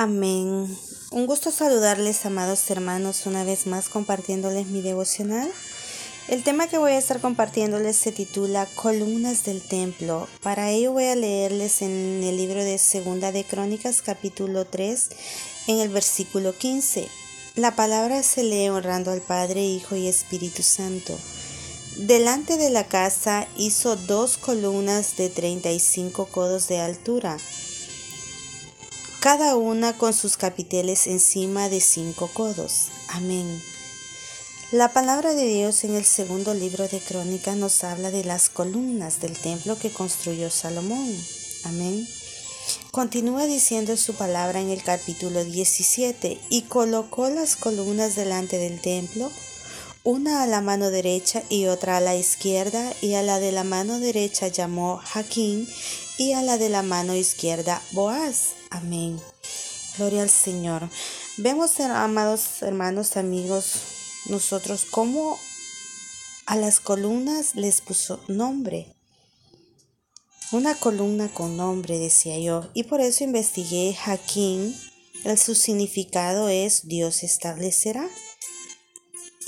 Amén. Un gusto saludarles, amados hermanos, una vez más compartiéndoles mi devocional. El tema que voy a estar compartiéndoles se titula Columnas del Templo. Para ello voy a leerles en el libro de Segunda de Crónicas, capítulo 3, en el versículo 15. La palabra se lee honrando al Padre, Hijo y Espíritu Santo. Delante de la casa hizo dos columnas de 35 codos de altura cada una con sus capiteles encima de cinco codos. Amén. La palabra de Dios en el segundo libro de Crónica nos habla de las columnas del templo que construyó Salomón. Amén. Continúa diciendo su palabra en el capítulo 17, y colocó las columnas delante del templo, una a la mano derecha y otra a la izquierda, y a la de la mano derecha llamó Jaquín, y a la de la mano izquierda Boaz. Amén. Gloria al Señor. Vemos, amados hermanos, amigos, nosotros cómo a las columnas les puso nombre. Una columna con nombre, decía yo, y por eso investigué Jaquín. El, su significado es Dios establecerá.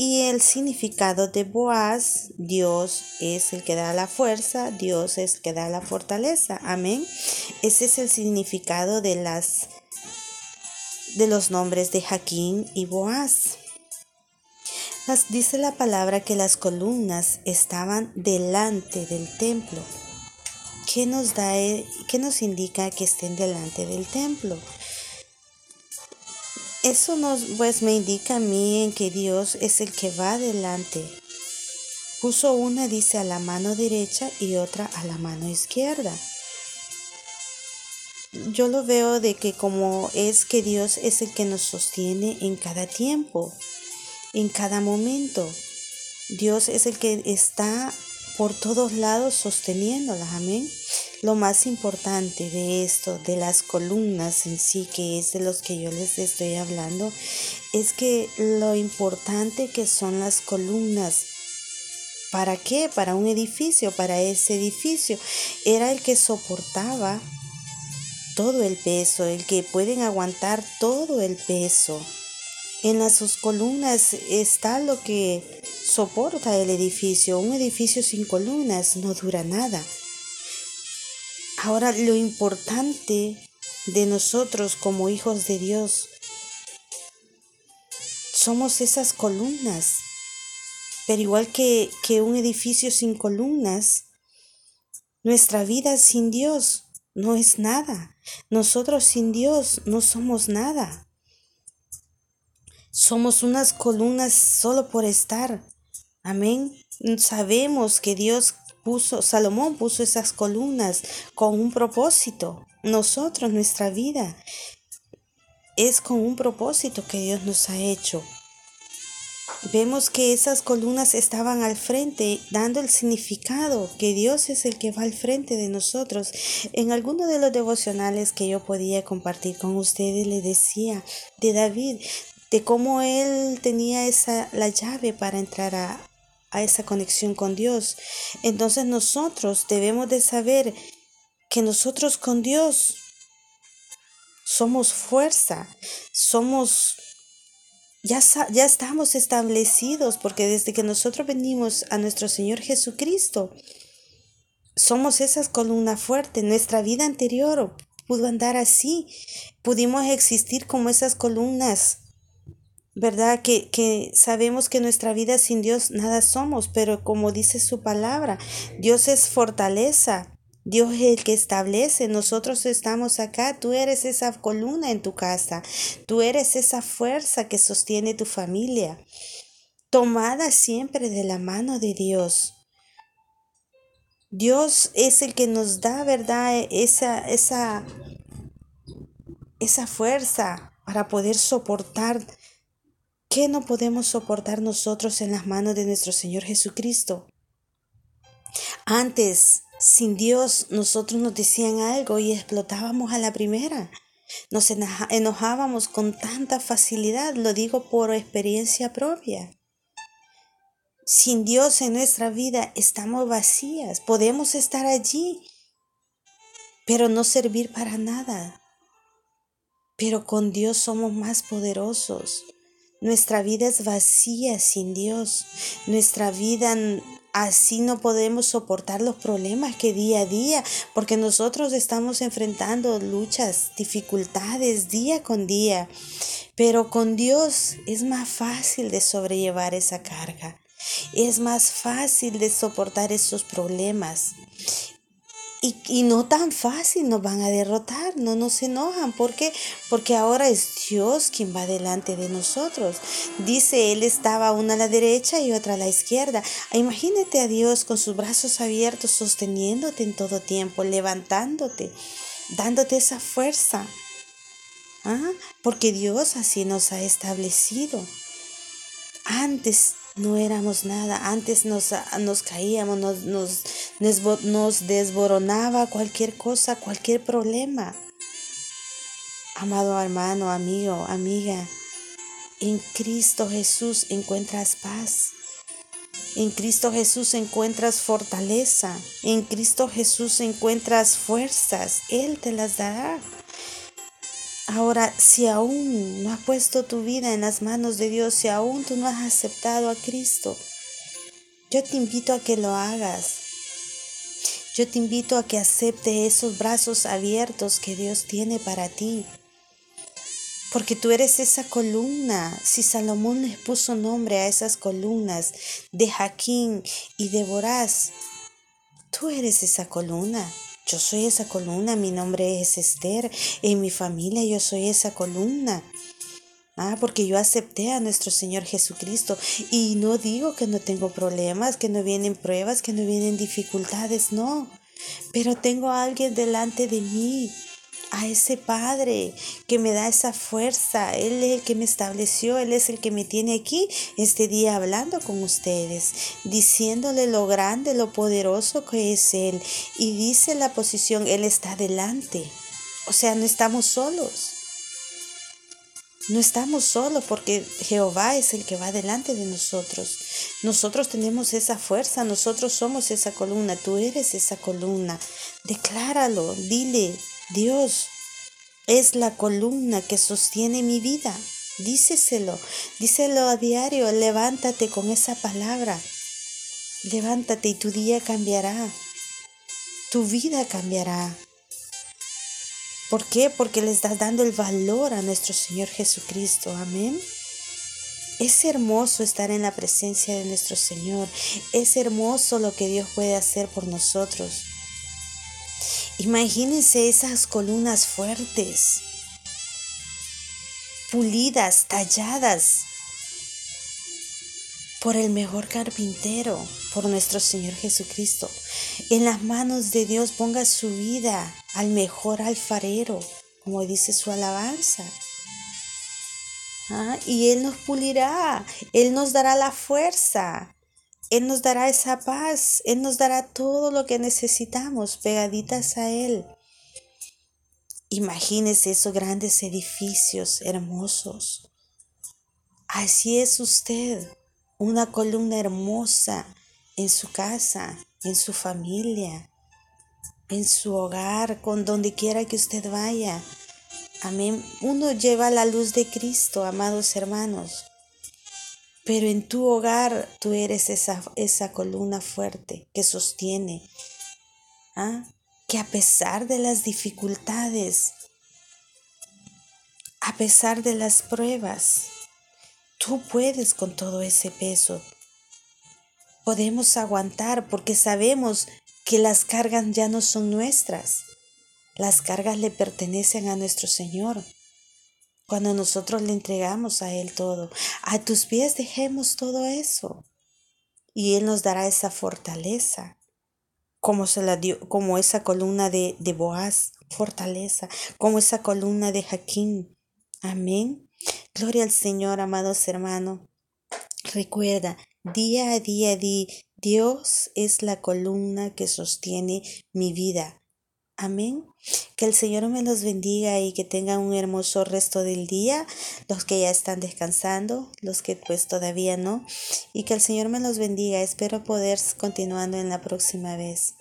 Y el significado de Boaz, Dios es el que da la fuerza, Dios es el que da la fortaleza. Amén. Ese es el significado de las de los nombres de Jaquín y Boaz. dice la palabra que las columnas estaban delante del templo. ¿Qué nos da, qué nos indica que estén delante del templo? Eso nos, pues me indica a mí en que Dios es el que va adelante. Puso una, dice, a la mano derecha y otra a la mano izquierda. Yo lo veo de que como es que Dios es el que nos sostiene en cada tiempo, en cada momento. Dios es el que está por todos lados sosteniéndolas, amén. Lo más importante de esto, de las columnas en sí, que es de los que yo les estoy hablando, es que lo importante que son las columnas. ¿Para qué? Para un edificio, para ese edificio. Era el que soportaba todo el peso, el que pueden aguantar todo el peso. En las sus columnas está lo que soporta el edificio. Un edificio sin columnas no dura nada. Ahora lo importante de nosotros como hijos de Dios somos esas columnas. Pero igual que, que un edificio sin columnas, nuestra vida sin Dios no es nada. Nosotros sin Dios no somos nada. Somos unas columnas solo por estar. Amén. Sabemos que Dios puso, Salomón puso esas columnas con un propósito. Nosotros, nuestra vida, es con un propósito que Dios nos ha hecho. Vemos que esas columnas estaban al frente, dando el significado que Dios es el que va al frente de nosotros. En alguno de los devocionales que yo podía compartir con ustedes le decía de David, de cómo él tenía esa la llave para entrar a, esa conexión con Dios. Entonces nosotros debemos de saber que nosotros con Dios somos fuerza, somos ya, ya estamos establecidos porque desde que nosotros venimos a nuestro Señor Jesucristo, somos esas columnas fuertes. Nuestra vida anterior pudo andar así, pudimos existir como esas columnas ¿verdad? Que, que, sabemos que nuestra vida sin Dios nada somos, pero como dice su palabra, Dios es fortaleza, Dios es el que establece, nosotros estamos acá, tú eres esa columna en tu casa, tú eres esa fuerza que sostiene tu familia, tomada siempre de la mano de Dios. Dios es el que nos da, ¿verdad? Esa, esa, esa fuerza para poder soportar ¿Qué no podemos soportar nosotros en las manos de nuestro Señor Jesucristo? Antes, sin Dios, nosotros nos decían algo y explotábamos a la primera. Nos enojábamos con tanta facilidad, lo digo por experiencia propia. Sin Dios en nuestra vida estamos vacías, podemos estar allí, pero no servir para nada. pero con Dios somos más poderosos. Nuestra vida es vacía sin Dios. Nuestra vida así no podemos soportar los problemas que día a día, porque nosotros estamos enfrentando luchas, dificultades día con día. Pero con Dios es más fácil de sobrellevar esa carga. Es más fácil de soportar esos problemas. Y, no tan fácil nos van a derrotar, no nos enojan. Porque ahora es Dios quien va delante de nosotros. Dice, Él estaba una a la derecha y otra a la izquierda. Imagínate a Dios con sus brazos abiertos, sosteniéndote en todo tiempo, levantándote, dándote esa fuerza. ¿Ah? Porque Dios así nos ha establecido. Antes no éramos nada, antes nos, nos caíamos, nos, nos, nos desboronaba cualquier cosa, cualquier problema. Amado hermano, amigo, amiga, en Cristo Jesús encuentras paz. En Cristo Jesús encuentras fortaleza. En Cristo Jesús encuentras fuerzas. Él te las dará. Ahora, si aún no has puesto tu vida en las manos de Dios, si aún tú no has aceptado a Cristo, yo te invito a que lo hagas. Yo te invito a que acepte esos brazos abiertos que Dios tiene para ti. Porque tú eres esa columna. Si Salomón les puso nombre a esas columnas de Jaquín y de Borás, tú eres esa columna. Yo soy esa columna, mi nombre es Esther, en mi familia yo soy esa columna. Ah, porque yo acepté a nuestro Señor Jesucristo y no digo que no tengo problemas, que no vienen pruebas, que no vienen dificultades, no. Pero tengo a alguien delante de mí a ese Padre que me da esa fuerza. Él es el que me estableció, Él es el que me tiene aquí este día hablando con ustedes, diciéndole lo grande, lo poderoso que es Él. Y dice la posición, Él está delante. O sea, no estamos solos. No estamos solos porque Jehová es el que va delante de nosotros. Nosotros tenemos esa fuerza, nosotros somos esa columna, tú eres esa columna. Decláralo, dile, Dios es la columna que sostiene mi vida. Díceselo, díselo a diario, levántate con esa palabra. Levántate y tu día cambiará. Tu vida cambiará. ¿Por qué? Porque le estás dando el valor a nuestro Señor Jesucristo. Amén. Es hermoso estar en la presencia de nuestro Señor. Es hermoso lo que Dios puede hacer por nosotros. Imagínense esas columnas fuertes, pulidas, talladas por el mejor carpintero, por nuestro Señor Jesucristo. En las manos de Dios ponga su vida al mejor alfarero, como dice su alabanza. Ah, y Él nos pulirá, Él nos dará la fuerza, él nos dará esa paz, Él nos dará todo lo que necesitamos pegaditas a Él. Imagínese esos grandes edificios hermosos. Así es usted, una columna hermosa en su casa, en su familia, en su hogar, con donde quiera que usted vaya. Amén. Uno lleva la luz de Cristo, amados hermanos. Pero en tu hogar tú eres esa, esa columna fuerte que sostiene, ¿ah? que a pesar de las dificultades, a pesar de las pruebas, tú puedes con todo ese peso. Podemos aguantar porque sabemos que las cargas ya no son nuestras. Las cargas le pertenecen a nuestro Señor. Cuando nosotros le entregamos a Él todo, a tus pies dejemos todo eso. Y Él nos dará esa fortaleza, como se la dio, como esa columna de, Boaz, fortaleza, como esa columna de Jaquín. Amén. Gloria al Señor, amados hermanos. Recuerda, día a día di, Dios es la columna que sostiene mi vida. Amén. Que el Señor me los bendiga y que tengan un hermoso resto del día, los que ya están descansando, los que pues todavía no, y que el Señor me los bendiga. Espero poder continuando en la próxima vez.